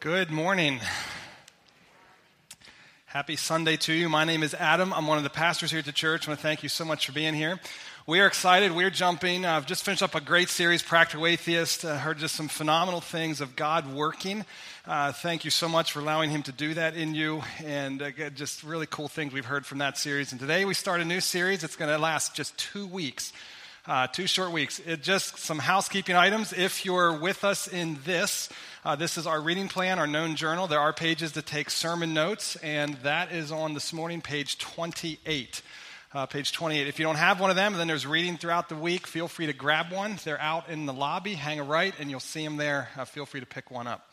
Good morning. Happy Sunday to you. My name is Adam. I'm one of the pastors here at the church. I want to thank you so much for being here. We are excited. We're jumping. I've just finished up a great series, Practical Atheist. Uh, heard just some phenomenal things of God working. Uh, thank you so much for allowing Him to do that in you. And uh, just really cool things we've heard from that series. And today we start a new series. It's going to last just two weeks. Uh, two short weeks. It, just some housekeeping items. If you're with us in this, uh, this is our reading plan, our known journal. There are pages to take sermon notes, and that is on this morning, page 28. Uh, page 28. If you don't have one of them, then there's reading throughout the week. Feel free to grab one. They're out in the lobby. Hang a right, and you'll see them there. Uh, feel free to pick one up.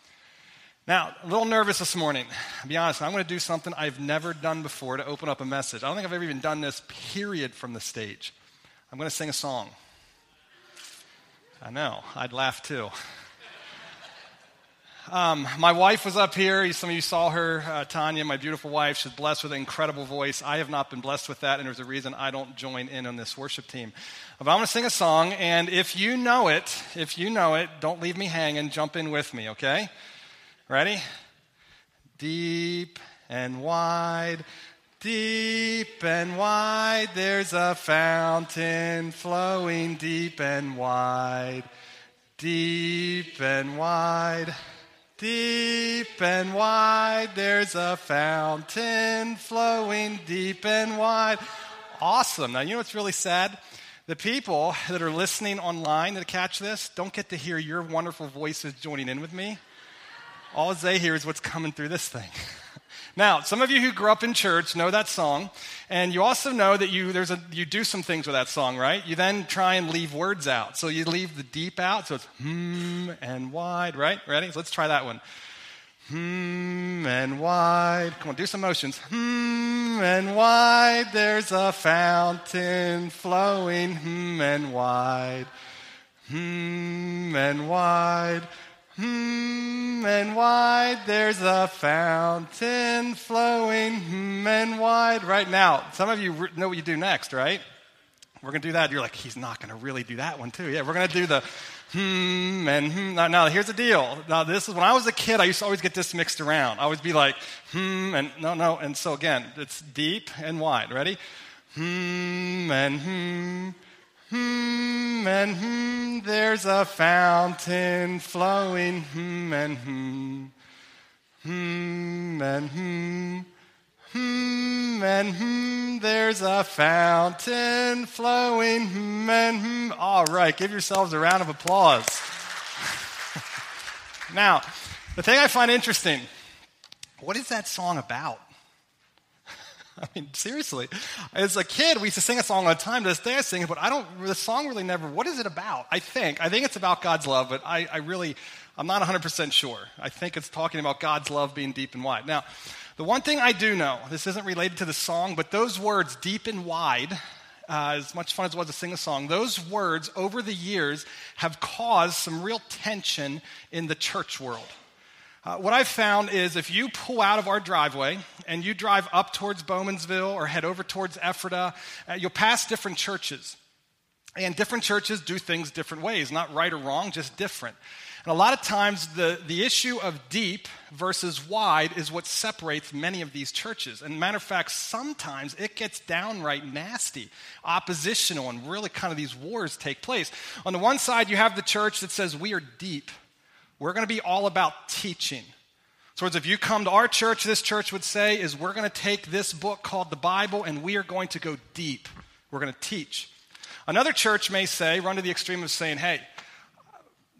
Now, a little nervous this morning. I'll be honest, I'm going to do something I've never done before to open up a message. I don't think I've ever even done this, period, from the stage. I'm going to sing a song. I know, I'd laugh too. Um, my wife was up here. Some of you saw her, uh, Tanya, my beautiful wife. She's blessed with an incredible voice. I have not been blessed with that, and there's a reason I don't join in on this worship team. But I'm going to sing a song, and if you know it, if you know it, don't leave me hanging. Jump in with me, okay? Ready? Deep and wide Deep and wide, there's a fountain flowing deep and wide. Deep and wide, deep and wide, there's a fountain flowing deep and wide. Awesome. Now, you know what's really sad? The people that are listening online that catch this don't get to hear your wonderful voices joining in with me. All they hear is what's coming through this thing. Now, some of you who grew up in church know that song, and you also know that you, there's a, you do some things with that song, right? You then try and leave words out. So you leave the deep out, so it's hmm and wide, right? Ready? So let's try that one. Hmm and wide. Come on, do some motions. Hmm and wide, there's a fountain flowing. Hmm and wide. Hmm and wide. Hmm and wide, there's a fountain flowing. Hmm and wide. Right now, some of you know what you do next, right? We're going to do that. You're like, he's not going to really do that one, too. Yeah, we're going to do the hmm and hmm. Now, now, here's the deal. Now, this is when I was a kid, I used to always get this mixed around. I always be like, hmm, and no, no. And so, again, it's deep and wide. Ready? Hmm and hmm. Hmm and hmm, there's a fountain flowing. Hmm and hmm. Hmm and hmm. Hmm and hmm, there's a fountain flowing. Hmm and hmm. All right, give yourselves a round of applause. now, the thing I find interesting what is that song about? I mean, seriously. As a kid, we used to sing a song all the time. To this day, I sing it, but I don't, the song really never, what is it about? I think. I think it's about God's love, but I, I really, I'm not 100% sure. I think it's talking about God's love being deep and wide. Now, the one thing I do know, this isn't related to the song, but those words, deep and wide, uh, as much fun as it was to sing a song, those words over the years have caused some real tension in the church world. Uh, what I've found is if you pull out of our driveway and you drive up towards Bowmansville or head over towards Ephrata, uh, you'll pass different churches. And different churches do things different ways, not right or wrong, just different. And a lot of times, the, the issue of deep versus wide is what separates many of these churches. And matter of fact, sometimes it gets downright nasty, oppositional, and really kind of these wars take place. On the one side, you have the church that says, We are deep. We're going to be all about teaching. So, if you come to our church, this church would say, is we're going to take this book called the Bible and we are going to go deep. We're going to teach. Another church may say, run to the extreme of saying, hey,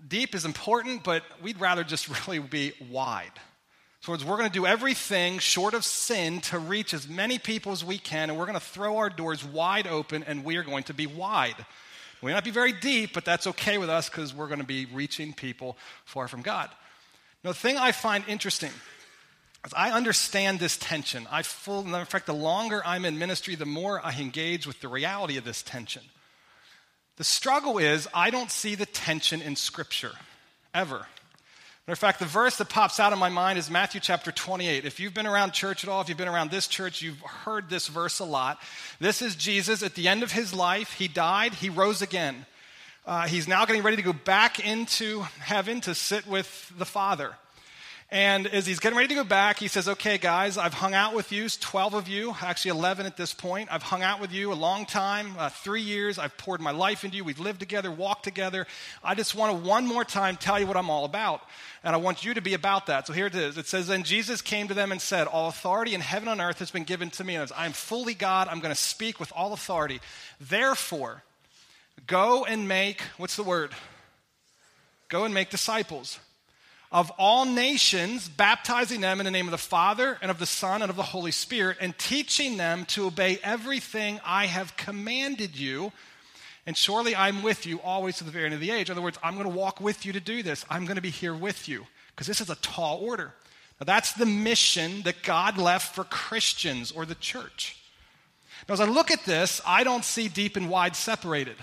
deep is important, but we'd rather just really be wide. So, we're going to do everything short of sin to reach as many people as we can, and we're going to throw our doors wide open, and we are going to be wide. We may not be very deep, but that's okay with us because we're going to be reaching people far from God. Now, the thing I find interesting is I understand this tension. I full, in fact, the longer I'm in ministry, the more I engage with the reality of this tension. The struggle is I don't see the tension in Scripture, ever. Matter of fact, the verse that pops out of my mind is Matthew chapter 28. If you've been around church at all, if you've been around this church, you've heard this verse a lot. This is Jesus at the end of his life. He died, he rose again. Uh, he's now getting ready to go back into heaven to sit with the Father. And as he's getting ready to go back, he says, Okay, guys, I've hung out with you, 12 of you, actually 11 at this point. I've hung out with you a long time, uh, three years. I've poured my life into you. We've lived together, walked together. I just want to one more time tell you what I'm all about. And I want you to be about that. So here it is. It says, Then Jesus came to them and said, All authority in heaven and earth has been given to me. And I am fully God. I'm going to speak with all authority. Therefore, go and make, what's the word? Go and make disciples of all nations, baptizing them in the name of the Father and of the Son and of the Holy Spirit, and teaching them to obey everything I have commanded you. And surely I'm with you always to the very end of the age. In other words, I'm going to walk with you to do this. I'm going to be here with you because this is a tall order. Now, that's the mission that God left for Christians or the church. Now, as I look at this, I don't see deep and wide separated.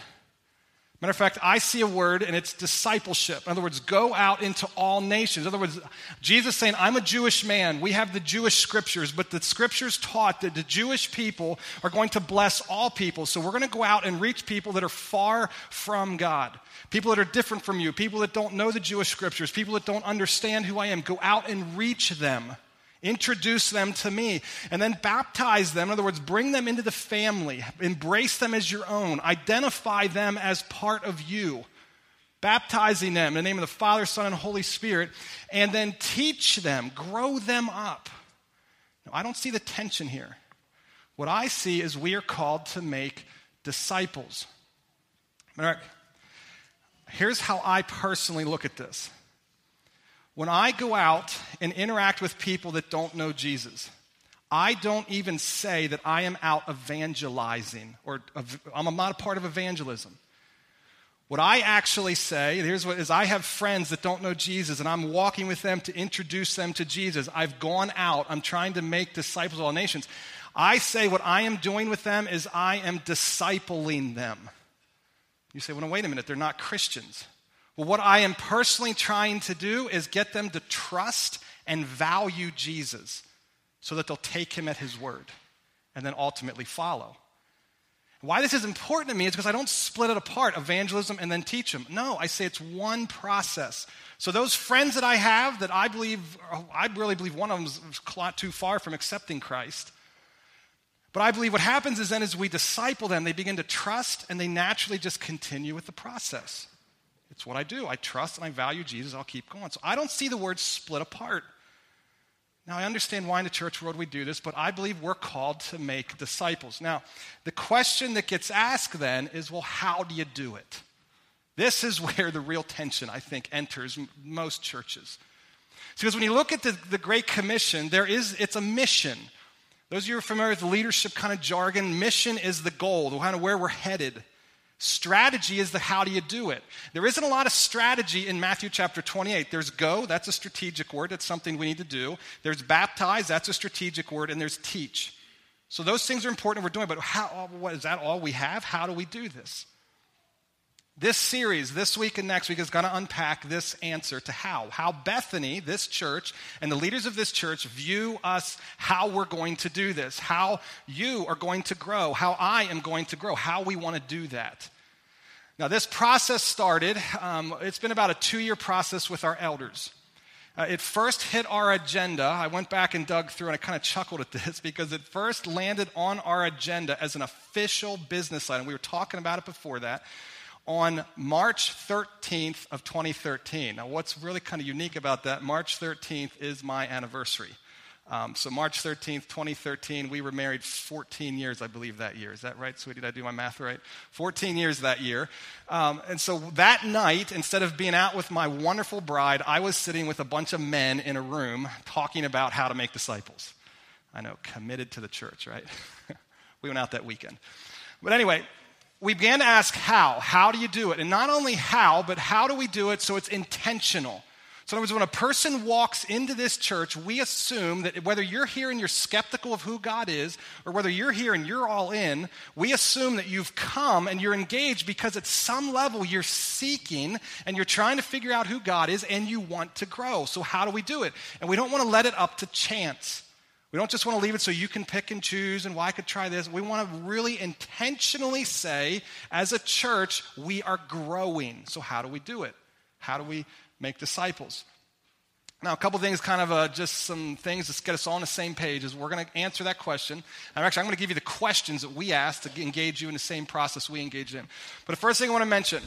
Matter of fact, I see a word and it's discipleship. In other words, go out into all nations. In other words, Jesus saying, I'm a Jewish man. We have the Jewish scriptures, but the scriptures taught that the Jewish people are going to bless all people. So we're going to go out and reach people that are far from God, people that are different from you, people that don't know the Jewish scriptures, people that don't understand who I am. Go out and reach them. Introduce them to me and then baptize them. In other words, bring them into the family, embrace them as your own, identify them as part of you, baptizing them in the name of the Father, Son, and Holy Spirit, and then teach them, grow them up. Now, I don't see the tension here. What I see is we are called to make disciples. Here's how I personally look at this. When I go out and interact with people that don't know Jesus, I don't even say that I am out evangelizing or I'm not a part of evangelism. What I actually say, here's what is I have friends that don't know Jesus and I'm walking with them to introduce them to Jesus. I've gone out, I'm trying to make disciples of all nations. I say what I am doing with them is I am discipling them. You say, well, no, wait a minute, they're not Christians. Well, what I am personally trying to do is get them to trust and value Jesus so that they'll take him at his word and then ultimately follow. Why this is important to me is because I don't split it apart, evangelism and then teach them. No, I say it's one process. So those friends that I have that I believe, I really believe one of them is lot too far from accepting Christ. But I believe what happens is then as we disciple them, they begin to trust and they naturally just continue with the process. It's what I do. I trust and I value Jesus. I'll keep going. So I don't see the word split apart. Now, I understand why in the church world we do this, but I believe we're called to make disciples. Now, the question that gets asked then is well, how do you do it? This is where the real tension, I think, enters most churches. Because when you look at the, the Great Commission, there is, it's a mission. Those of you who are familiar with leadership kind of jargon, mission is the goal, the kind of where we're headed. Strategy is the how do you do it. There isn't a lot of strategy in Matthew chapter 28. There's go, that's a strategic word, that's something we need to do. There's baptize, that's a strategic word, and there's teach. So those things are important we're doing, but how, what, is that all we have? How do we do this? This series, this week and next week, is going to unpack this answer to how. How Bethany, this church, and the leaders of this church view us, how we're going to do this, how you are going to grow, how I am going to grow, how we want to do that. Now, this process started, um, it's been about a two year process with our elders. Uh, it first hit our agenda. I went back and dug through and I kind of chuckled at this because it first landed on our agenda as an official business item. We were talking about it before that on March 13th of 2013. Now, what's really kind of unique about that, March 13th is my anniversary. Um, so March 13th, 2013, we were married 14 years, I believe, that year. Is that right, sweetie? Did I do my math right? 14 years that year. Um, and so that night, instead of being out with my wonderful bride, I was sitting with a bunch of men in a room talking about how to make disciples. I know, committed to the church, right? we went out that weekend. But anyway, we began to ask how. How do you do it? And not only how, but how do we do it so it's intentional? So, in other words, when a person walks into this church, we assume that whether you're here and you're skeptical of who God is, or whether you're here and you're all in, we assume that you've come and you're engaged because at some level you're seeking and you're trying to figure out who God is and you want to grow. So, how do we do it? And we don't want to let it up to chance. We don't just want to leave it so you can pick and choose and well, I could try this. We want to really intentionally say, as a church, we are growing. So, how do we do it? How do we make disciples? Now, a couple things, kind of uh, just some things to get us all on the same page is we're going to answer that question. I'm actually, I'm going to give you the questions that we asked to engage you in the same process we engage in. But the first thing I want to mention,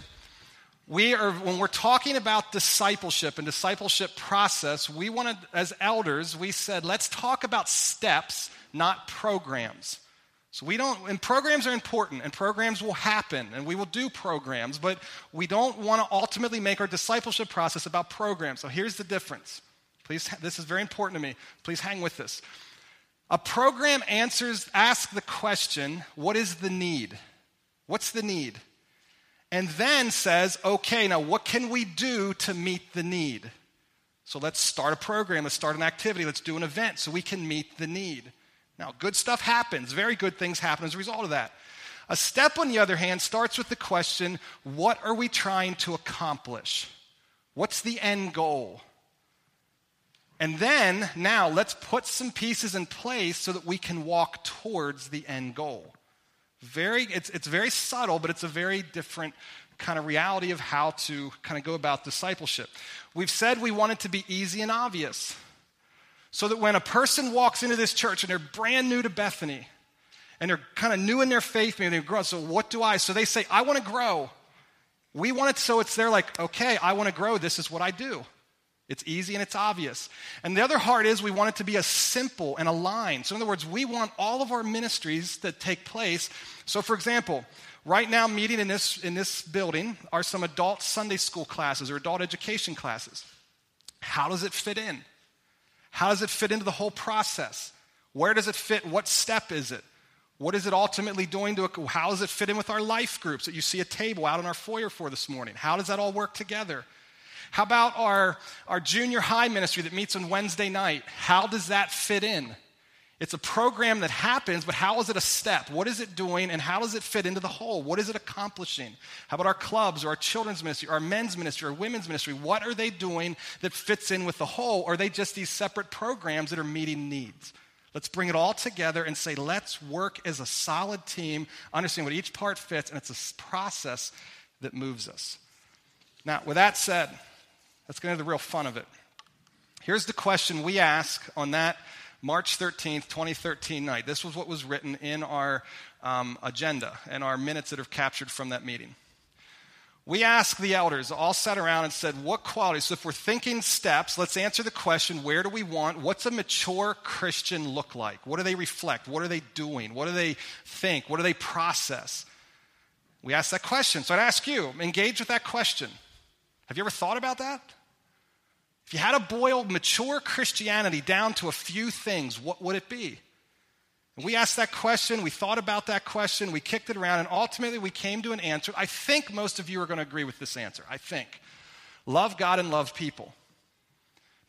we are, when we're talking about discipleship and discipleship process, we wanted, as elders, we said, let's talk about steps, not programs. So we don't, and programs are important, and programs will happen, and we will do programs, but we don't want to ultimately make our discipleship process about programs. So here's the difference. Please, this is very important to me. Please hang with this. A program answers, asks the question, what is the need? What's the need? And then says, okay, now what can we do to meet the need? So let's start a program, let's start an activity, let's do an event so we can meet the need. Now, good stuff happens, very good things happen as a result of that. A step, on the other hand, starts with the question what are we trying to accomplish? What's the end goal? And then, now, let's put some pieces in place so that we can walk towards the end goal. Very, it's, it's very subtle, but it's a very different kind of reality of how to kind of go about discipleship. We've said we want it to be easy and obvious. So that when a person walks into this church and they're brand new to Bethany and they're kind of new in their faith, maybe growing. So, what do I? So they say, I want to grow. We want it so it's they're like, okay, I want to grow. This is what I do. It's easy and it's obvious. And the other part is we want it to be a simple and aligned. So, in other words, we want all of our ministries that take place. So, for example, right now, meeting in this, in this building are some adult Sunday school classes or adult education classes. How does it fit in? How does it fit into the whole process? Where does it fit? What step is it? What is it ultimately doing to how does it fit in with our life groups that you see a table out in our foyer for this morning? How does that all work together? How about our, our junior high ministry that meets on Wednesday night? How does that fit in? It's a program that happens, but how is it a step? What is it doing, and how does it fit into the whole? What is it accomplishing? How about our clubs or our children's ministry, our men's ministry, our women's ministry? What are they doing that fits in with the whole? Are they just these separate programs that are meeting needs? Let's bring it all together and say, let's work as a solid team, understand what each part fits, and it's a process that moves us. Now, with that said, let's get into the real fun of it. Here's the question we ask on that March 13th, 2013 night. This was what was written in our um, agenda and our minutes that are captured from that meeting. We asked the elders, all sat around and said, What qualities? So, if we're thinking steps, let's answer the question where do we want? What's a mature Christian look like? What do they reflect? What are they doing? What do they think? What do they process? We asked that question. So, I'd ask you, engage with that question. Have you ever thought about that? If you had to boil mature Christianity down to a few things, what would it be? And we asked that question, we thought about that question, we kicked it around, and ultimately we came to an answer. I think most of you are going to agree with this answer. I think. Love God and love people.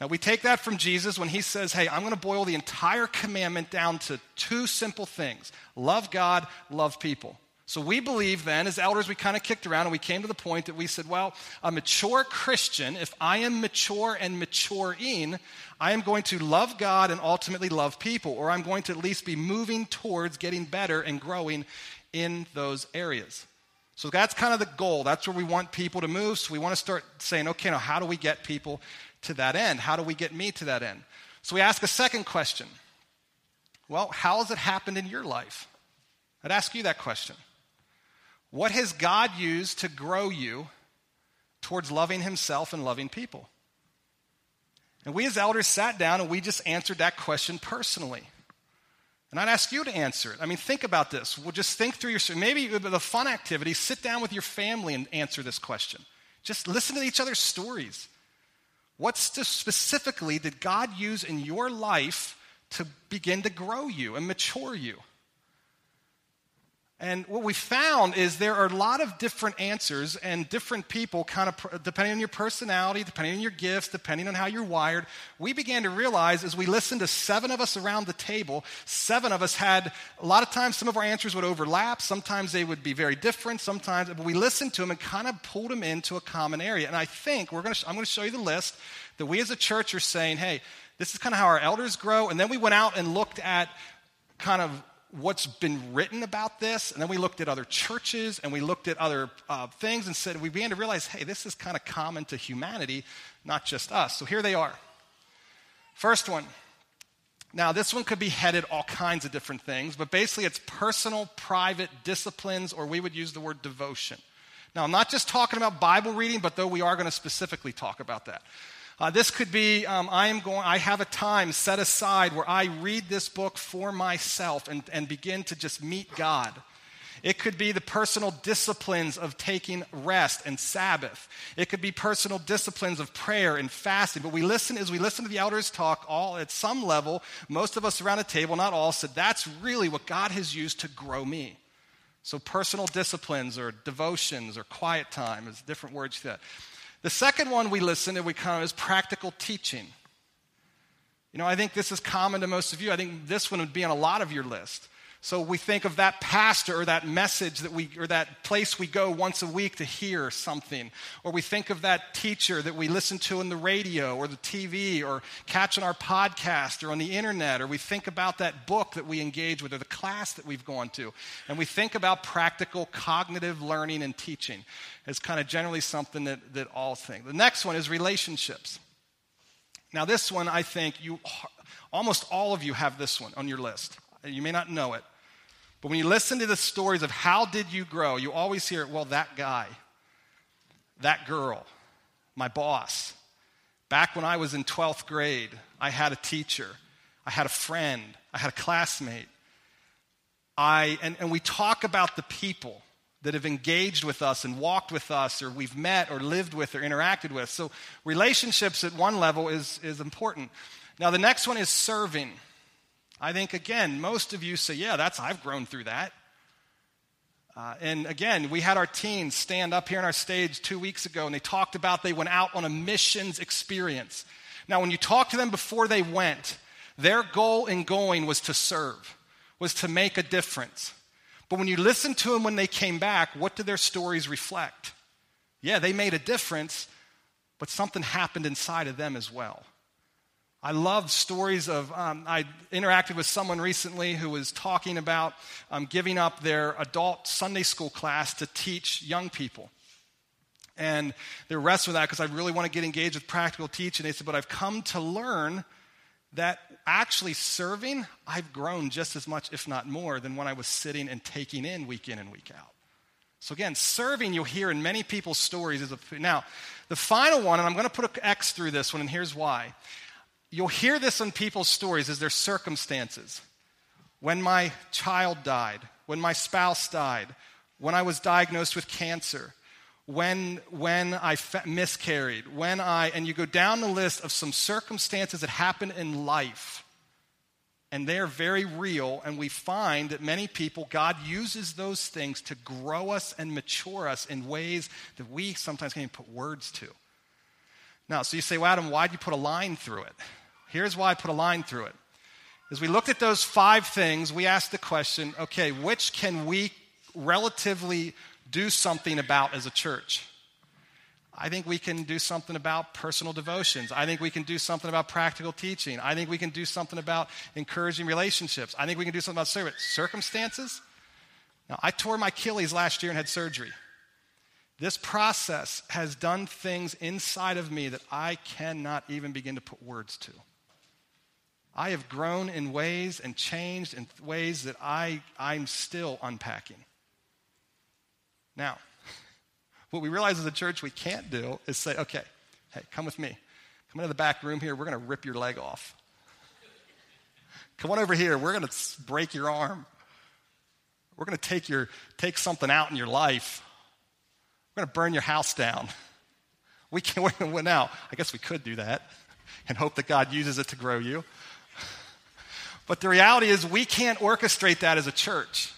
Now, we take that from Jesus when he says, Hey, I'm going to boil the entire commandment down to two simple things love God, love people. So we believe then, as elders, we kind of kicked around and we came to the point that we said, well, a mature Christian, if I am mature and maturing, I am going to love God and ultimately love people, or I'm going to at least be moving towards getting better and growing in those areas. So that's kind of the goal. That's where we want people to move. So we want to start saying, okay, now how do we get people to that end? How do we get me to that end? So we ask a second question. Well, how has it happened in your life? I'd ask you that question. What has God used to grow you towards loving Himself and loving people? And we as elders sat down and we just answered that question personally. And I'd ask you to answer it. I mean, think about this. We'll just think through your, maybe the fun activity, sit down with your family and answer this question. Just listen to each other's stories. What specifically did God use in your life to begin to grow you and mature you? And what we found is there are a lot of different answers, and different people, kind of depending on your personality, depending on your gifts, depending on how you're wired. We began to realize as we listened to seven of us around the table, seven of us had a lot of times some of our answers would overlap, sometimes they would be very different, sometimes, but we listened to them and kind of pulled them into a common area. And I think we're going to, I'm going to show you the list that we as a church are saying, hey, this is kind of how our elders grow. And then we went out and looked at kind of what's been written about this, and then we looked at other churches and we looked at other uh, things and said, we began to realize, hey, this is kind of common to humanity, not just us. So here they are. First one. Now, this one could be headed all kinds of different things, but basically it's personal, private disciplines, or we would use the word devotion. Now, I'm not just talking about Bible reading, but though we are going to specifically talk about that. Uh, this could be um, I am going. I have a time set aside where I read this book for myself and, and begin to just meet God. It could be the personal disciplines of taking rest and Sabbath. It could be personal disciplines of prayer and fasting. But we listen as we listen to the elders talk, all at some level, most of us around the table, not all, said that's really what God has used to grow me. So personal disciplines or devotions or quiet time is different words to that. The second one we listen to we come is practical teaching. You know, I think this is common to most of you. I think this one would be on a lot of your list. So we think of that pastor or that message that we, or that place we go once a week to hear something. Or we think of that teacher that we listen to in the radio or the TV or catch on our podcast or on the internet. Or we think about that book that we engage with or the class that we've gone to. And we think about practical cognitive learning and teaching as kind of generally something that, that all think. The next one is relationships. Now, this one, I think you, almost all of you have this one on your list. You may not know it. But when you listen to the stories of how did you grow, you always hear, well, that guy, that girl, my boss. Back when I was in 12th grade, I had a teacher, I had a friend, I had a classmate. I, and, and we talk about the people that have engaged with us and walked with us, or we've met or lived with or interacted with. So, relationships at one level is, is important. Now, the next one is serving. I think, again, most of you say, yeah, that's, I've grown through that. Uh, and again, we had our teens stand up here on our stage two weeks ago, and they talked about they went out on a missions experience. Now, when you talk to them before they went, their goal in going was to serve, was to make a difference. But when you listen to them when they came back, what do their stories reflect? Yeah, they made a difference, but something happened inside of them as well. I love stories of, um, I interacted with someone recently who was talking about um, giving up their adult Sunday school class to teach young people. And they wrestled with that because I really want to get engaged with practical teaching. They said, but I've come to learn that actually serving, I've grown just as much, if not more, than when I was sitting and taking in week in and week out. So again, serving you'll hear in many people's stories is a now the final one, and I'm going to put an X through this one, and here's why. You'll hear this in people's stories as their circumstances. When my child died, when my spouse died, when I was diagnosed with cancer, when, when I miscarried, when I, and you go down the list of some circumstances that happen in life, and they're very real, and we find that many people, God uses those things to grow us and mature us in ways that we sometimes can't even put words to. Now, so you say, well, Adam, why'd you put a line through it? Here's why I put a line through it. As we looked at those five things, we asked the question okay, which can we relatively do something about as a church? I think we can do something about personal devotions. I think we can do something about practical teaching. I think we can do something about encouraging relationships. I think we can do something about service. Circumstances? Now, I tore my Achilles last year and had surgery. This process has done things inside of me that I cannot even begin to put words to. I have grown in ways and changed in ways that I, I'm still unpacking. Now, what we realize as a church we can't do is say, okay, hey, come with me. Come into the back room here. We're going to rip your leg off. come on over here. We're going to break your arm. We're going to take, your, take something out in your life. We're going to burn your house down. We can't, now, I guess we could do that and hope that God uses it to grow you. But the reality is, we can't orchestrate that as a church.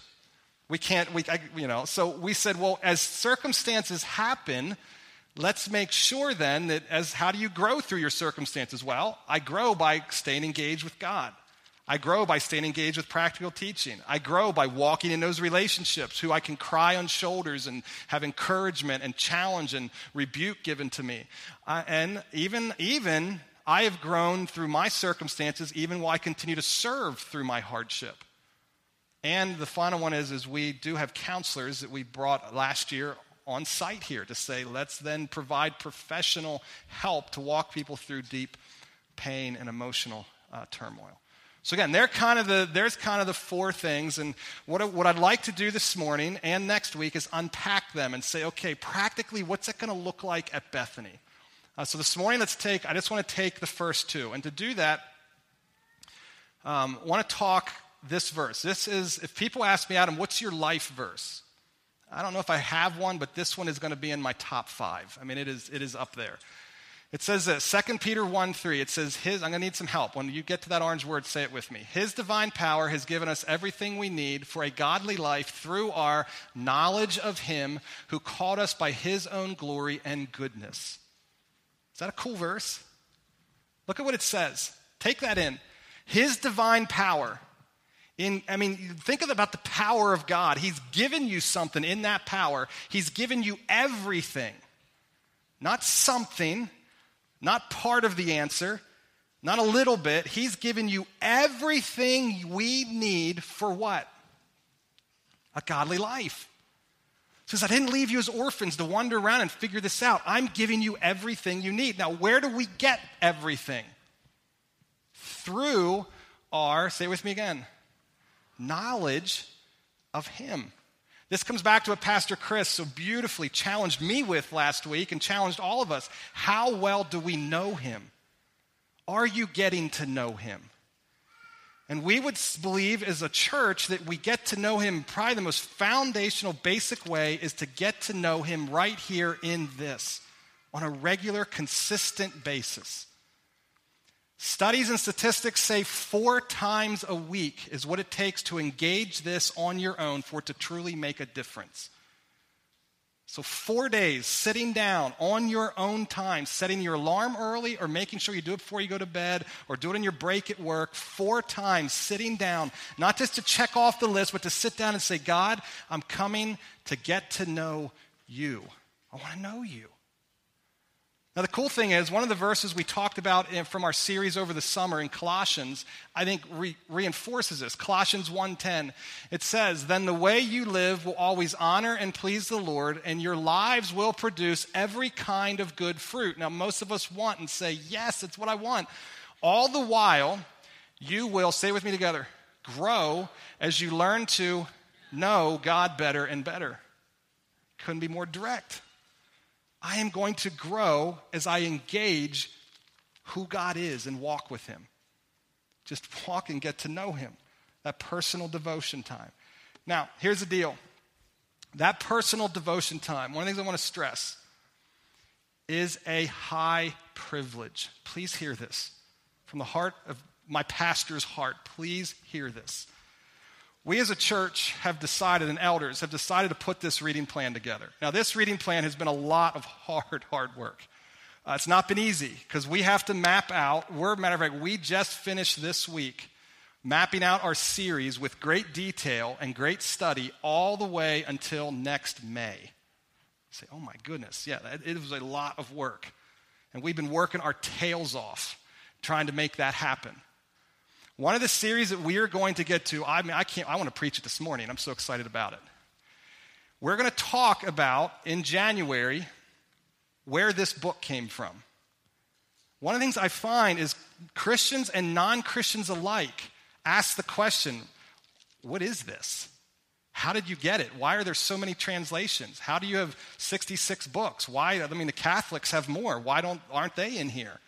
We can't, we, I, you know, so we said, well, as circumstances happen, let's make sure then that as how do you grow through your circumstances? Well, I grow by staying engaged with God. I grow by staying engaged with practical teaching. I grow by walking in those relationships who I can cry on shoulders and have encouragement and challenge and rebuke given to me. Uh, and even, even I have grown through my circumstances, even while I continue to serve through my hardship. And the final one is, is we do have counselors that we brought last year on site here to say, let's then provide professional help to walk people through deep pain, and emotional uh, turmoil. So again, they're kind of the, there's kind of the four things. And what, what I'd like to do this morning and next week is unpack them and say, okay, practically, what's it going to look like at Bethany? Uh, so this morning, let's take, I just want to take the first two. And to do that, um, I want to talk this verse. This is, if people ask me, Adam, what's your life verse? I don't know if I have one, but this one is going to be in my top five. I mean, it is, it is up there. It says this, 2 Peter 1 3. It says, His, I'm going to need some help. When you get to that orange word, say it with me. His divine power has given us everything we need for a godly life through our knowledge of Him who called us by His own glory and goodness. Is that a cool verse? Look at what it says. Take that in. His divine power. In, I mean, think about the power of God. He's given you something in that power. He's given you everything, not something not part of the answer, not a little bit. He's given you everything we need for what? A godly life. Says, I didn't leave you as orphans to wander around and figure this out. I'm giving you everything you need. Now, where do we get everything? Through our, say it with me again, knowledge of Him. This comes back to what Pastor Chris so beautifully challenged me with last week and challenged all of us. How well do we know him? Are you getting to know him? And we would believe as a church that we get to know him, probably the most foundational, basic way is to get to know him right here in this on a regular, consistent basis. Studies and statistics say four times a week is what it takes to engage this on your own for it to truly make a difference. So, four days sitting down on your own time, setting your alarm early or making sure you do it before you go to bed or do it in your break at work, four times sitting down, not just to check off the list, but to sit down and say, God, I'm coming to get to know you. I want to know you. Now, the cool thing is, one of the verses we talked about from our series over the summer in Colossians, I think re- reinforces this. Colossians 1:10. It says, "Then the way you live will always honor and please the Lord, and your lives will produce every kind of good fruit." Now, most of us want and say, "Yes, it's what I want." All the while, you will say with me together, grow as you learn to know God better and better. Couldn't be more direct. I am going to grow as I engage who God is and walk with Him. Just walk and get to know Him. That personal devotion time. Now, here's the deal that personal devotion time, one of the things I want to stress, is a high privilege. Please hear this from the heart of my pastor's heart. Please hear this we as a church have decided, and elders have decided to put this reading plan together. Now, this reading plan has been a lot of hard, hard work. Uh, it's not been easy because we have to map out. We're, matter of fact, we just finished this week mapping out our series with great detail and great study all the way until next May. You say, oh my goodness, yeah, it was a lot of work. And we've been working our tails off trying to make that happen. One of the series that we are going to get to, I mean, I can't, I want to preach it this morning. I'm so excited about it. We're going to talk about in January where this book came from. One of the things I find is Christians and non Christians alike ask the question what is this? How did you get it? Why are there so many translations? How do you have 66 books? Why? I mean, the Catholics have more. Why don't, aren't they in here?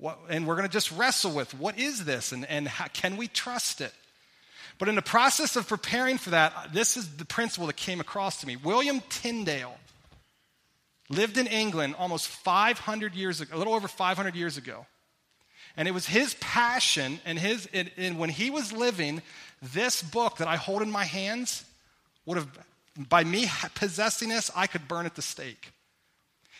What, and we're going to just wrestle with what is this and, and how, can we trust it? But in the process of preparing for that, this is the principle that came across to me. William Tyndale lived in England almost 500 years ago, a little over 500 years ago. And it was his passion and his, and, and when he was living, this book that I hold in my hands would have, by me possessing this, I could burn at the stake.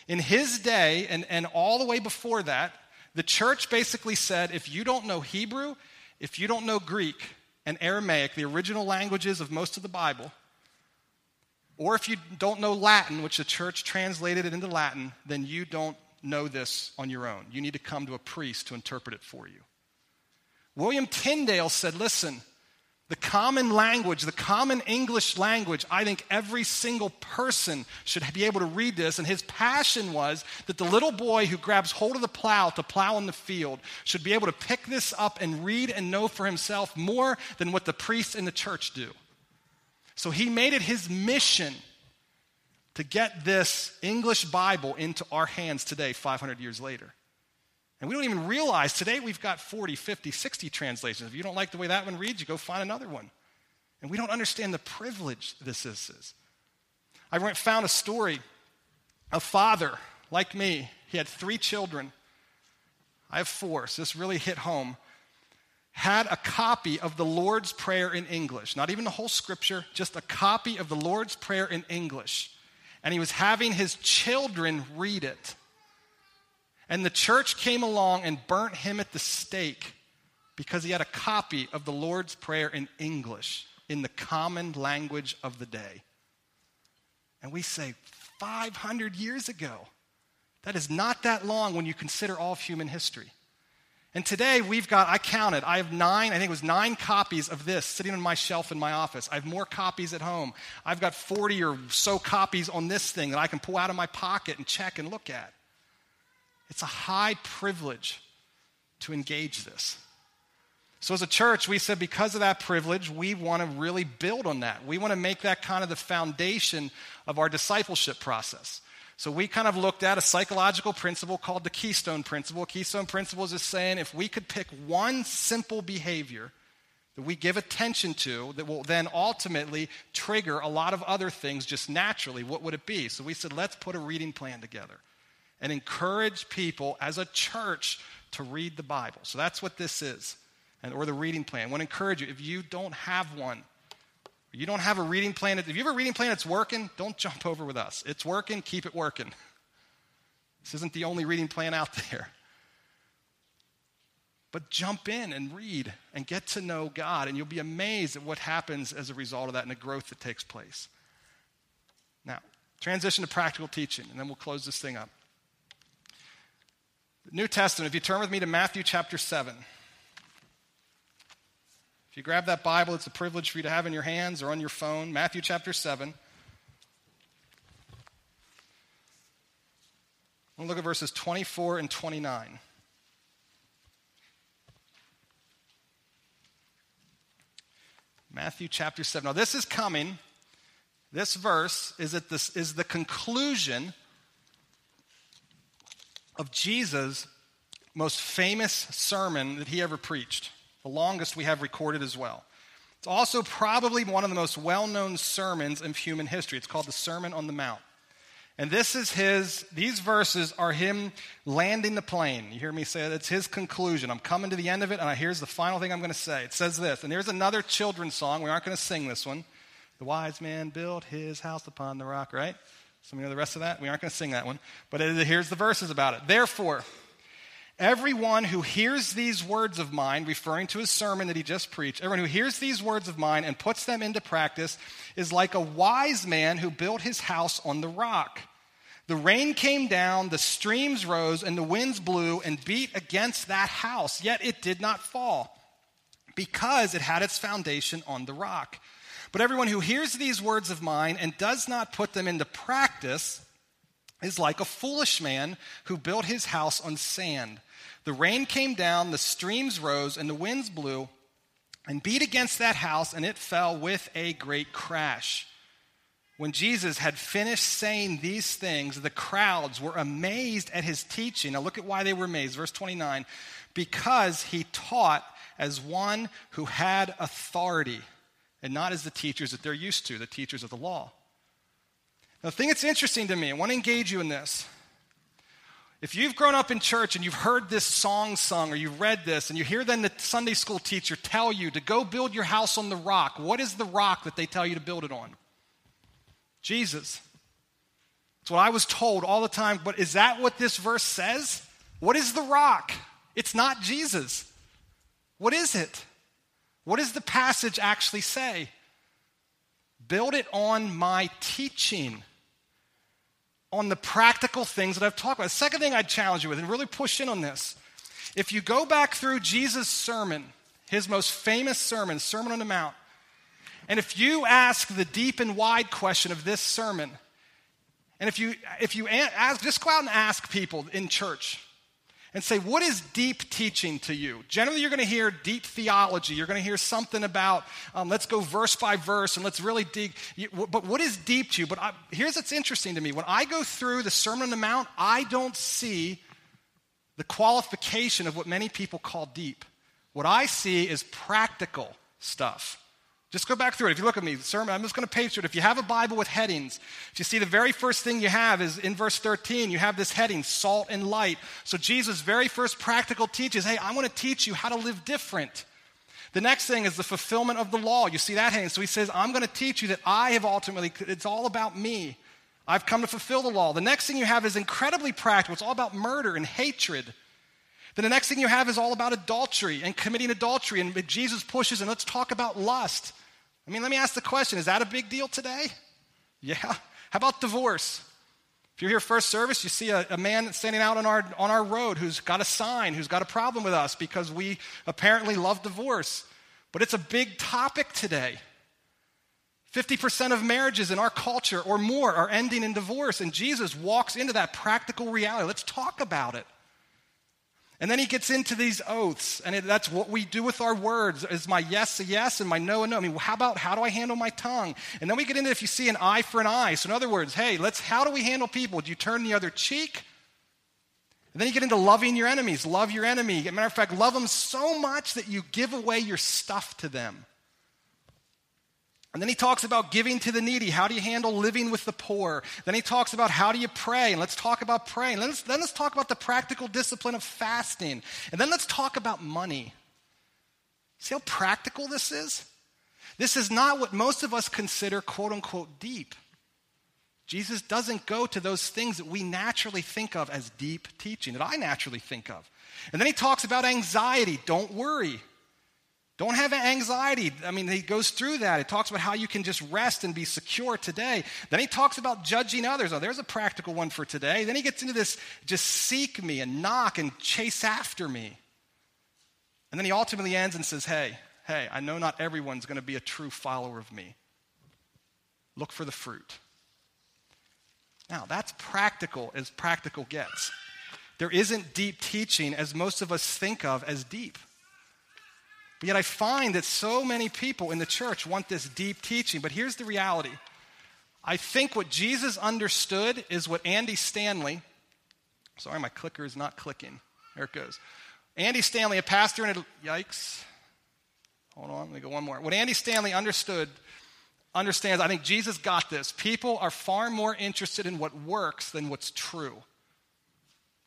In his day, and, and all the way before that, the church basically said if you don't know Hebrew, if you don't know Greek and Aramaic, the original languages of most of the Bible, or if you don't know Latin, which the church translated it into Latin, then you don't know this on your own. You need to come to a priest to interpret it for you. William Tyndale said, Listen, the common language, the common English language, I think every single person should be able to read this. And his passion was that the little boy who grabs hold of the plow to plow in the field should be able to pick this up and read and know for himself more than what the priests in the church do. So he made it his mission to get this English Bible into our hands today, 500 years later. And we don't even realize today we've got 40, 50, 60 translations. If you don't like the way that one reads, you go find another one. And we don't understand the privilege this is. I found a story. A father, like me, he had three children. I have four, so this really hit home. Had a copy of the Lord's Prayer in English, not even the whole scripture, just a copy of the Lord's Prayer in English. And he was having his children read it. And the church came along and burnt him at the stake because he had a copy of the Lord's Prayer in English, in the common language of the day. And we say, 500 years ago. That is not that long when you consider all of human history. And today we've got, I counted, I have nine, I think it was nine copies of this sitting on my shelf in my office. I have more copies at home. I've got 40 or so copies on this thing that I can pull out of my pocket and check and look at. It's a high privilege to engage this. So, as a church, we said because of that privilege, we want to really build on that. We want to make that kind of the foundation of our discipleship process. So, we kind of looked at a psychological principle called the Keystone Principle. Keystone Principle is just saying if we could pick one simple behavior that we give attention to that will then ultimately trigger a lot of other things just naturally, what would it be? So, we said, let's put a reading plan together and encourage people as a church to read the Bible. So that's what this is, and, or the reading plan. I want to encourage you, if you don't have one, you don't have a reading plan, if you have a reading plan that's working, don't jump over with us. It's working, keep it working. This isn't the only reading plan out there. But jump in and read and get to know God, and you'll be amazed at what happens as a result of that and the growth that takes place. Now, transition to practical teaching, and then we'll close this thing up. The New Testament, if you turn with me to Matthew chapter 7. If you grab that Bible, it's a privilege for you to have in your hands or on your phone. Matthew chapter 7. We'll look at verses 24 and 29. Matthew chapter 7. Now, this is coming. This verse is, at this, is the conclusion of Jesus' most famous sermon that he ever preached, the longest we have recorded as well. It's also probably one of the most well known sermons in human history. It's called the Sermon on the Mount. And this is his, these verses are him landing the plane. You hear me say it? It's his conclusion. I'm coming to the end of it, and here's the final thing I'm going to say. It says this, and there's another children's song. We aren't going to sing this one. The wise man built his house upon the rock, right? Some of you know the rest of that? We aren't going to sing that one. But here's the verses about it. Therefore, everyone who hears these words of mine, referring to his sermon that he just preached, everyone who hears these words of mine and puts them into practice is like a wise man who built his house on the rock. The rain came down, the streams rose, and the winds blew and beat against that house, yet it did not fall because it had its foundation on the rock. But everyone who hears these words of mine and does not put them into practice is like a foolish man who built his house on sand. The rain came down, the streams rose, and the winds blew and beat against that house, and it fell with a great crash. When Jesus had finished saying these things, the crowds were amazed at his teaching. Now, look at why they were amazed. Verse 29 because he taught as one who had authority and not as the teachers that they're used to, the teachers of the law. Now, the thing that's interesting to me, I want to engage you in this. If you've grown up in church and you've heard this song sung or you've read this and you hear then the Sunday school teacher tell you to go build your house on the rock, what is the rock that they tell you to build it on? Jesus. It's what I was told all the time, but is that what this verse says? What is the rock? It's not Jesus. What is it? What does the passage actually say? Build it on my teaching, on the practical things that I've talked about. The second thing I'd challenge you with, and really push in on this if you go back through Jesus' sermon, his most famous sermon, Sermon on the Mount, And if you ask the deep and wide question of this sermon, and if you, if you ask, just go out and ask people in church and say, What is deep teaching to you? Generally, you're going to hear deep theology. You're going to hear something about, um, let's go verse by verse and let's really dig. But what is deep to you? But I, here's what's interesting to me. When I go through the Sermon on the Mount, I don't see the qualification of what many people call deep. What I see is practical stuff. Just go back through it. If you look at me, sermon, I'm just going to page through it. If you have a Bible with headings, if you see the very first thing you have is in verse 13, you have this heading, salt and light. So Jesus' very first practical teaches, hey, I want to teach you how to live different. The next thing is the fulfillment of the law. You see that heading. So he says, I'm going to teach you that I have ultimately, it's all about me. I've come to fulfill the law. The next thing you have is incredibly practical. It's all about murder and hatred. Then the next thing you have is all about adultery and committing adultery. And Jesus pushes, and let's talk about lust. I mean, let me ask the question is that a big deal today? Yeah. How about divorce? If you're here first service, you see a, a, man standing out on our, on our road who's got a sign, who's got a problem with us because we apparently love divorce. But it's a big topic today. 50% of marriages in our culture or more are ending in divorce, and Jesus walks into that practical reality. Let's talk about it. And then he gets into these oaths, and it, that's what we do with our words. Is my yes a yes and my no a no? I mean, how about how do I handle my tongue? And then we get into if you see an eye for an eye. So in other words, hey, let's how do we handle people? Do you turn the other cheek? And then you get into loving your enemies. Love your enemy. Matter of fact, love them so much that you give away your stuff to them. And then he talks about giving to the needy. How do you handle living with the poor? Then he talks about how do you pray? And let's talk about praying. Let's, then let's talk about the practical discipline of fasting. And then let's talk about money. See how practical this is? This is not what most of us consider quote unquote deep. Jesus doesn't go to those things that we naturally think of as deep teaching, that I naturally think of. And then he talks about anxiety. Don't worry. Don't have anxiety. I mean, he goes through that. It talks about how you can just rest and be secure today. Then he talks about judging others. Oh, there's a practical one for today. Then he gets into this just seek me and knock and chase after me. And then he ultimately ends and says, Hey, hey, I know not everyone's going to be a true follower of me. Look for the fruit. Now, that's practical as practical gets. There isn't deep teaching as most of us think of as deep. But yet I find that so many people in the church want this deep teaching. But here's the reality I think what Jesus understood is what Andy Stanley, sorry, my clicker is not clicking. There it goes. Andy Stanley, a pastor in, yikes. Hold on, let me go one more. What Andy Stanley understood, understands, I think Jesus got this. People are far more interested in what works than what's true.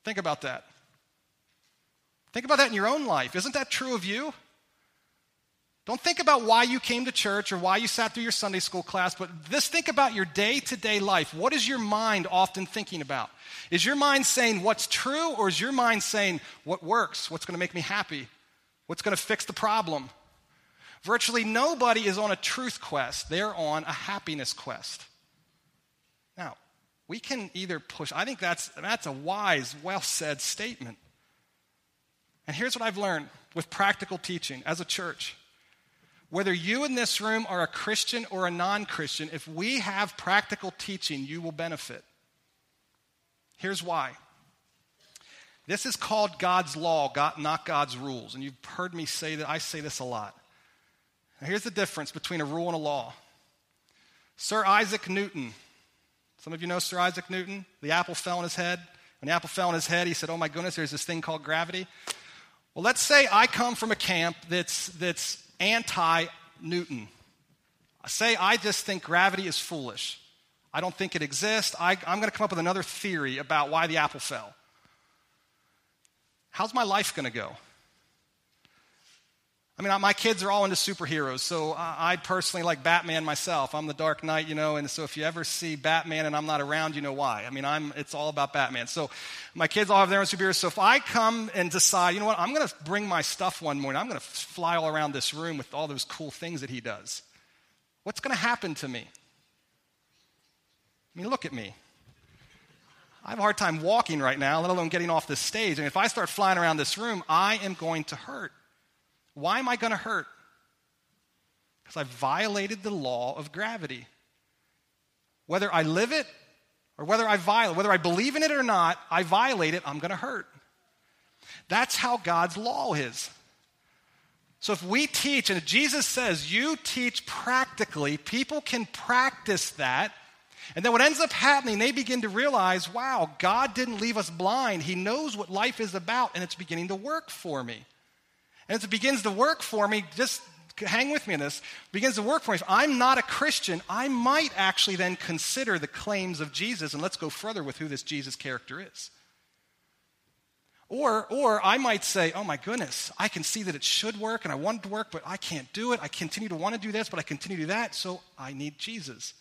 Think about that. Think about that in your own life. Isn't that true of you? Don't think about why you came to church or why you sat through your Sunday school class, but just think about your day to day life. What is your mind often thinking about? Is your mind saying what's true, or is your mind saying what works? What's going to make me happy? What's going to fix the problem? Virtually nobody is on a truth quest, they're on a happiness quest. Now, we can either push, I think that's, that's a wise, well said statement. And here's what I've learned with practical teaching as a church whether you in this room are a Christian or a non Christian, if we have practical teaching, you will benefit. Here's why. This is called God's law, God, not God's rules. And you've heard me say that. I say this a lot. Now, here's the difference between a rule and a law. Sir Isaac Newton, some of you know Sir Isaac Newton. The apple fell on his head. When the apple fell on his head, he said, Oh my goodness, there's this thing called gravity. Well, let's say I come from a camp that's, that's anti Newton. Say, I just think gravity is foolish. I don't think it exists. I, am going to come up with another theory about why the apple fell. How's my life going to go? I mean, my kids are all into superheroes, so I personally like Batman myself. I'm the Dark Knight, you know, and so if you ever see Batman and I'm not around, you know why. I mean, I'm, it's all about Batman. So my kids all have their own superheroes. So if I come and decide, you know what, I'm going to bring my stuff one morning, I'm going to fly all around this room with all those cool things that he does, what's going to happen to me? I mean, look at me. I have a hard time walking right now, let alone getting off this stage. And if I start flying around this room, I am going to hurt. Why am I going to hurt? Because I violated the law of gravity. Whether I live it or whether I violate, whether I believe in it or not, I violate it, I'm going to hurt. That's how God's law is. So if we teach, and Jesus says you teach practically, people can practice that. And then what ends up happening, they begin to realize, wow, God didn't leave us blind. He knows what life is about, and it's beginning to work for me. And as it begins to work for me, just hang with me in this, begins to work for me. If I'm not a Christian, I might actually then consider the claims of Jesus, and let's go further with who this Jesus character is. Or, or I might say, oh my goodness, I can see that it should work and I want it to work, but I can't do it. I continue to want to do this, but I continue to do that, so I need Jesus.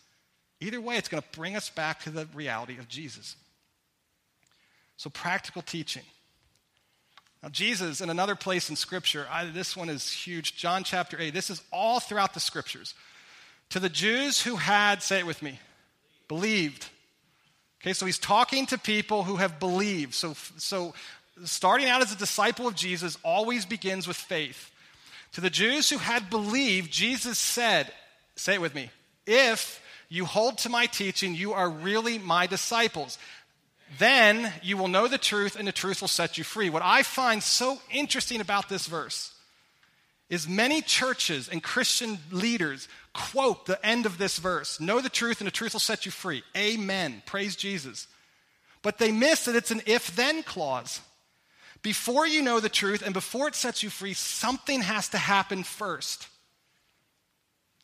Either way, it's going to bring us back to the reality of Jesus. So, practical teaching. Now, Jesus, in another place in Scripture, I, this one is huge. John chapter 8. This is all throughout the Scriptures. To the Jews who had, say it with me, believed. Okay, so he's talking to people who have believed. So, so starting out as a disciple of Jesus always begins with faith. To the Jews who had believed, Jesus said, say it with me, if you hold to my teaching, you are really my disciples. Then you will know the truth, and the truth will set you free. What I find so interesting about this verse is many churches and Christian leaders quote the end of this verse Know the truth, and the truth will set you free. Amen. Praise Jesus. But they miss that it's an if then clause. Before you know the truth and before it sets you free, something has to happen first.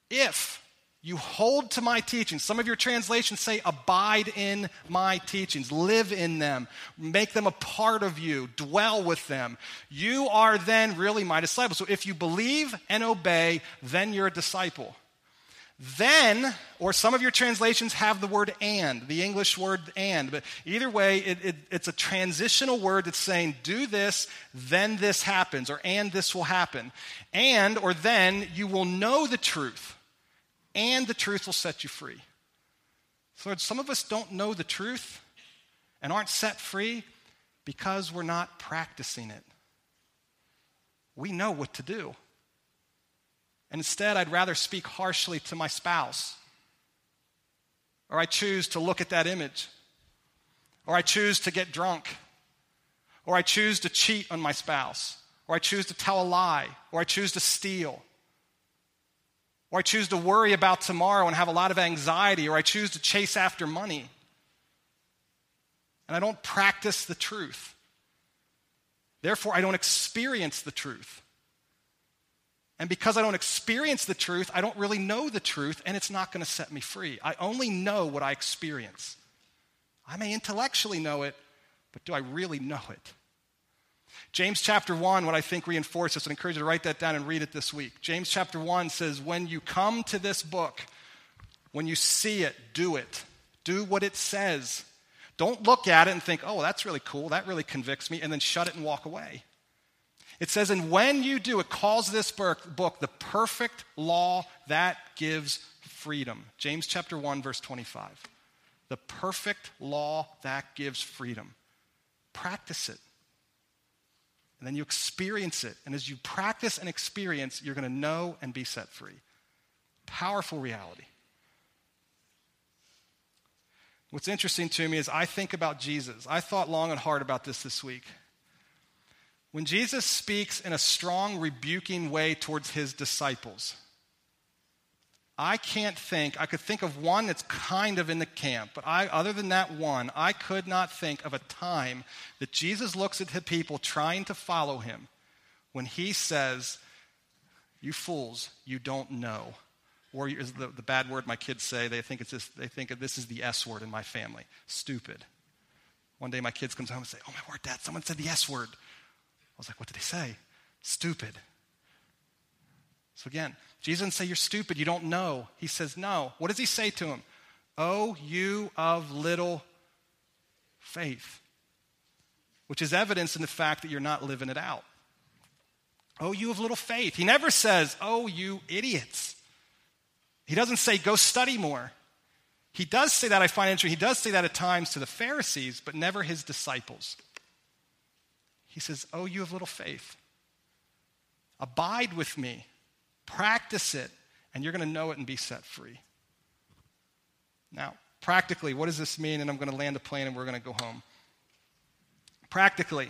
If you hold to my teachings, some of your translations say, abide in my teachings, live in them, make them a part of you, dwell with them. You are then really my disciple. So if you believe and obey, then you're a disciple. Then, or some of your translations have the word and, the English word and, but either way, it, it, it's a transitional word that's saying, do this, then this happens, or and this will happen. And, or then, you will know the truth, and the truth will set you free. So, some of us don't know the truth and aren't set free because we're not practicing it. We know what to do. And instead, I'd rather speak harshly to my spouse. Or I choose to look at that image. Or I choose to get drunk. Or I choose to cheat on my spouse. Or I choose to tell a lie. Or I choose to steal. Or I choose to worry about tomorrow and have a lot of anxiety. Or I choose to chase after money. And I don't practice the truth. Therefore, I don't experience the truth. And because I don't experience the truth, I don't really know the truth, and it's not going to set me free. I only know what I experience. I may intellectually know it, but do I really know it? James chapter 1, what I think reinforces, I encourage you to write that down and read it this week. James chapter 1 says, When you come to this book, when you see it, do it. Do what it says. Don't look at it and think, oh, that's really cool, that really convicts me, and then shut it and walk away. It says, and when you do, it calls this book the perfect law that gives freedom. James chapter 1, verse 25. The perfect law that gives freedom. Practice it. And then you experience it. And as you practice and experience, you're going to know and be set free. Powerful reality. What's interesting to me is I think about Jesus. I thought long and hard about this this week. When Jesus speaks in a strong, rebuking way towards his disciples, I can't think, I could think of one that's kind of in the camp, but I, other than that one, I could not think of a time that Jesus looks at the people trying to follow him when he says, You fools, you don't know. Or is the, the bad word my kids say, they think, it's this, they think this is the S word in my family. Stupid. One day my kids comes home and say, Oh my word, dad, someone said the S word I was like, what did they say? Stupid. So again, Jesus didn't say you're stupid, you don't know. He says, no. What does he say to him? Oh, you of little faith, which is evidence in the fact that you're not living it out. Oh, you of little faith. He never says, oh, you idiots. He doesn't say, go study more. He does say that, I find interesting. He does say that at times to the Pharisees, but never his disciples. He says, Oh, you have little faith. Abide with me, practice it, and you're going to know it and be set free. Now, practically, what does this mean? And I'm going to land the plane and we're going to go home. Practically,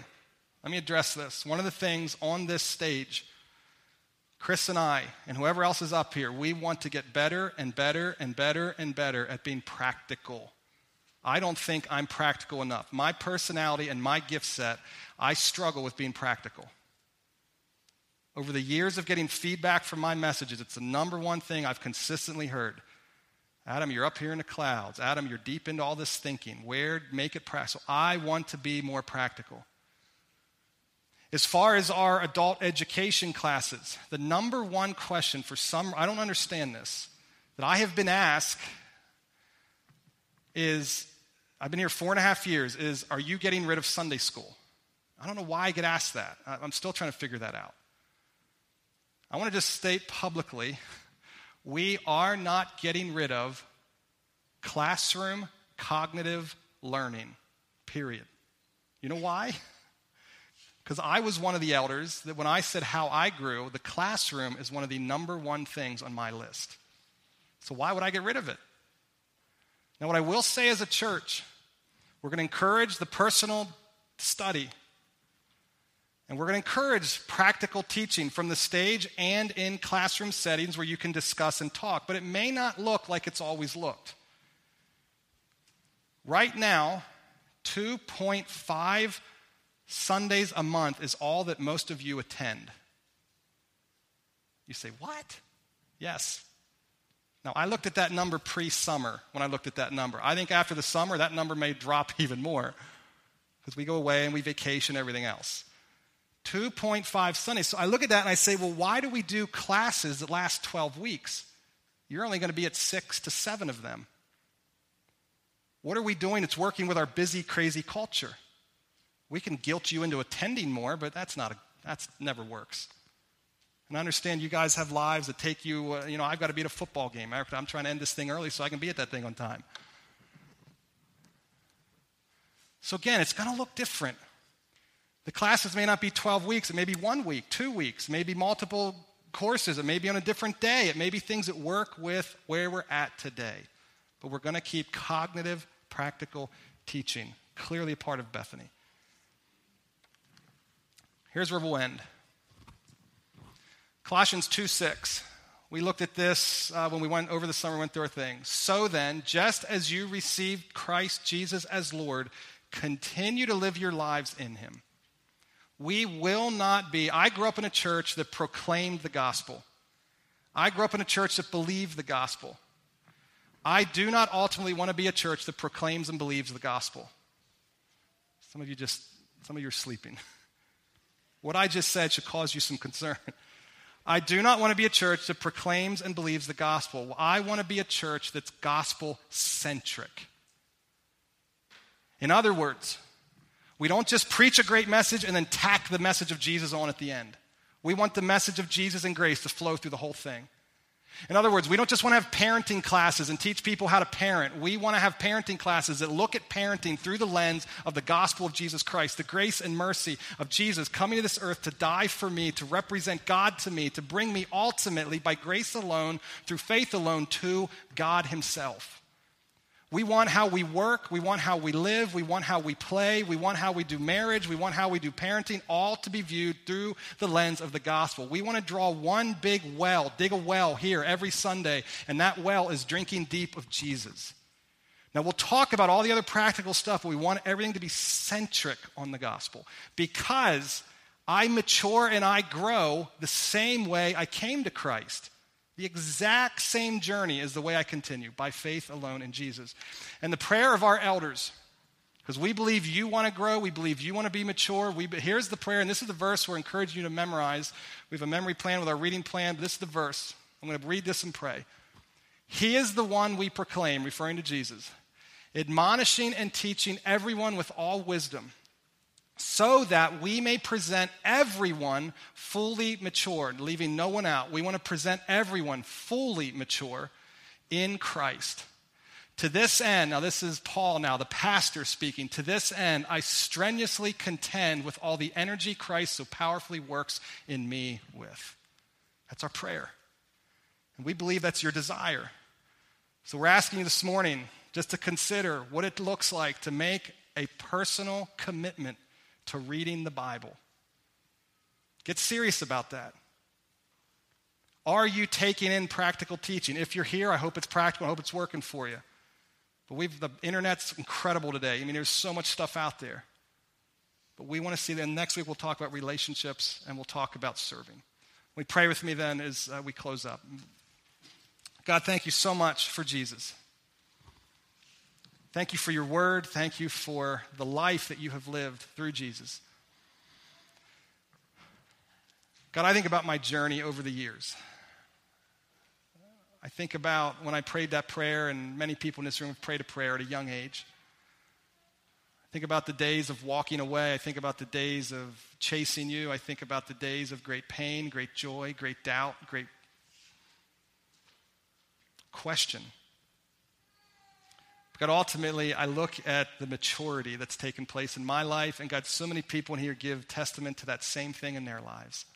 let me address this. One of the things on this stage, Chris and I, and whoever else is up here, we want to get better and better and better and better at being practical. I don't think I'm practical enough. My personality and my gift set, I struggle with being practical. Over the years of getting feedback from my messages, it's the number one thing I've consistently heard. Adam, you're up here in the clouds. Adam, you're deep into all this thinking. Where make it practical? I want to be more practical. As far as our adult education classes, the number one question for some, I don't understand this, that I have been asked is I've been here four and a half years, is are you getting rid of Sunday school? I don't know why I get asked that. I'm still trying to figure that out. I want to just state publicly we are not getting rid of classroom cognitive learning, period. You know why? Because I was one of the elders that when I said how I grew, the classroom is one of the number one things on my list. So why would I get rid of it? Now, what I will say as a church, we're going to encourage the personal study. And we're going to encourage practical teaching from the stage and in classroom settings where you can discuss and talk, but it may not look like it's always looked. Right now, 2.5 Sundays a month is all that most of you attend. You say, What? Yes. Now, I looked at that number pre summer when I looked at that number. I think after the summer, that number may drop even more because we go away and we vacation, everything else. 2.5 Sundays. So I look at that and I say, well, why do we do classes that last 12 weeks? You're only going to be at six to seven of them. What are we doing It's working with our busy, crazy culture? We can guilt you into attending more, but that's not a, that's never works. And I understand you guys have lives that take you, uh, you know, I've got to be at a football game. I'm trying to end this thing early so I can be at that thing on time. So again, it's going to look different. The classes may not be 12 weeks, it may be one week, two weeks, maybe multiple courses, it may be on a different day, it may be things that work with where we're at today. But we're going to keep cognitive, practical teaching, clearly a part of Bethany. Here's where we'll end. Colossians 2 6. We looked at this uh, when we went over the summer, went through our thing. So then, just as you received Christ Jesus as Lord, continue to live your lives in him. We will not be. I grew up in a church that proclaimed the gospel. I grew up in a church that believed the gospel. I do not ultimately want to be a church that proclaims and believes the gospel. Some of you just, some of you are sleeping. What I just said should cause you some concern. I do not want to be a church that proclaims and believes the gospel. I want to be a church that's gospel centric. In other words, we don't just preach a great message and then tack the message of Jesus on at the end. We want the message of Jesus and grace to flow through the whole thing. In other words, we don't just want to have parenting classes and teach people how to parent. We want to have parenting classes that look at parenting through the lens of the gospel of Jesus Christ, the grace and mercy of Jesus coming to this earth to die for me, to represent God to me, to bring me ultimately by grace alone, through faith alone, to God Himself. We want how we work, we want how we live, we want how we play, we want how we do marriage, we want how we do parenting, all to be viewed through the lens of the gospel. We want to draw one big well, dig a well here every Sunday, and that well is drinking deep of Jesus. Now, we'll talk about all the other practical stuff, but we want everything to be centric on the gospel because I mature and I grow the same way I came to Christ. The exact same journey is the way I continue, by faith alone in Jesus. And the prayer of our elders, because we believe you want to grow, we believe you want to be mature. We, here's the prayer, and this is the verse we're encouraging you to memorize. We have a memory plan with our reading plan, but this is the verse. I'm going to read this and pray. He is the one we proclaim, referring to Jesus, admonishing and teaching everyone with all wisdom so that we may present everyone fully matured, leaving no one out. We want to present everyone fully mature in Christ. To this end, now this is Paul now, the pastor speaking. To this end, I strenuously contend with all the energy Christ so powerfully works in me with. That's our prayer. And we believe that's your desire. So we're asking you this morning just to consider what it looks like to make a personal commitment to reading the Bible. Get serious about that. Are you taking in practical teaching? If you're here, I hope it's practical. I hope it's working for you. But we've, the internet's incredible today. I mean, there's so much stuff out there. But we want to see that next week we'll talk about relationships and we'll talk about serving. We pray with me then as uh, we close up. God, thank you so much for Jesus. Thank you for your word. Thank you for the life that you have lived through Jesus. God, I think about my journey over the years. I think about when I prayed that prayer, and many people in this room have prayed a prayer at a young age. I think about the days of walking away. I think about the days of chasing you. I think about the days of great pain, great joy, great doubt, great question. God, ultimately, I look at the maturity that's taken place in my life, and God, so many people in here give testament to that same thing in their lives.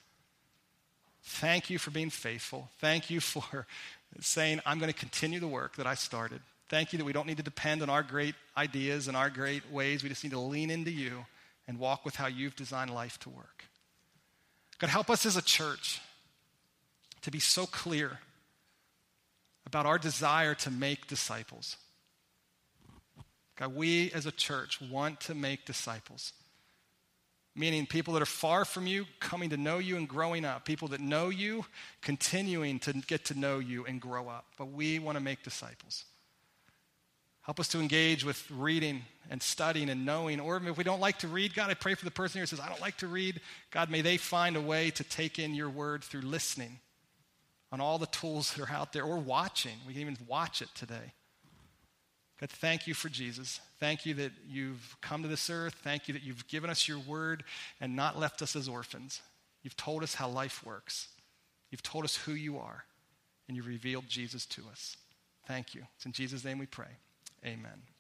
Thank you for being faithful. Thank you for saying, I'm going to continue the work that I started. Thank you that we don't need to depend on our great ideas and our great ways. We just need to lean into you and walk with how you've designed life to work. God, help us as a church to be so clear about our desire to make disciples. God, we as a church want to make disciples meaning people that are far from you coming to know you and growing up, people that know you continuing to get to know you and grow up. But we want to make disciples. Help us to engage with reading and studying and knowing. Or if we don't like to read, God, I pray for the person here who says, I don't like to read. God, may they find a way to take in your word through listening on all the tools that are out there or watching. We can even watch it today. God, thank you for Jesus. Thank you that you've come to this earth. Thank you that you've given us your word and not left us as orphans. You've told us how life works. You've told us who you are, and you revealed Jesus to us. Thank you. It's in Jesus' name we pray. Amen.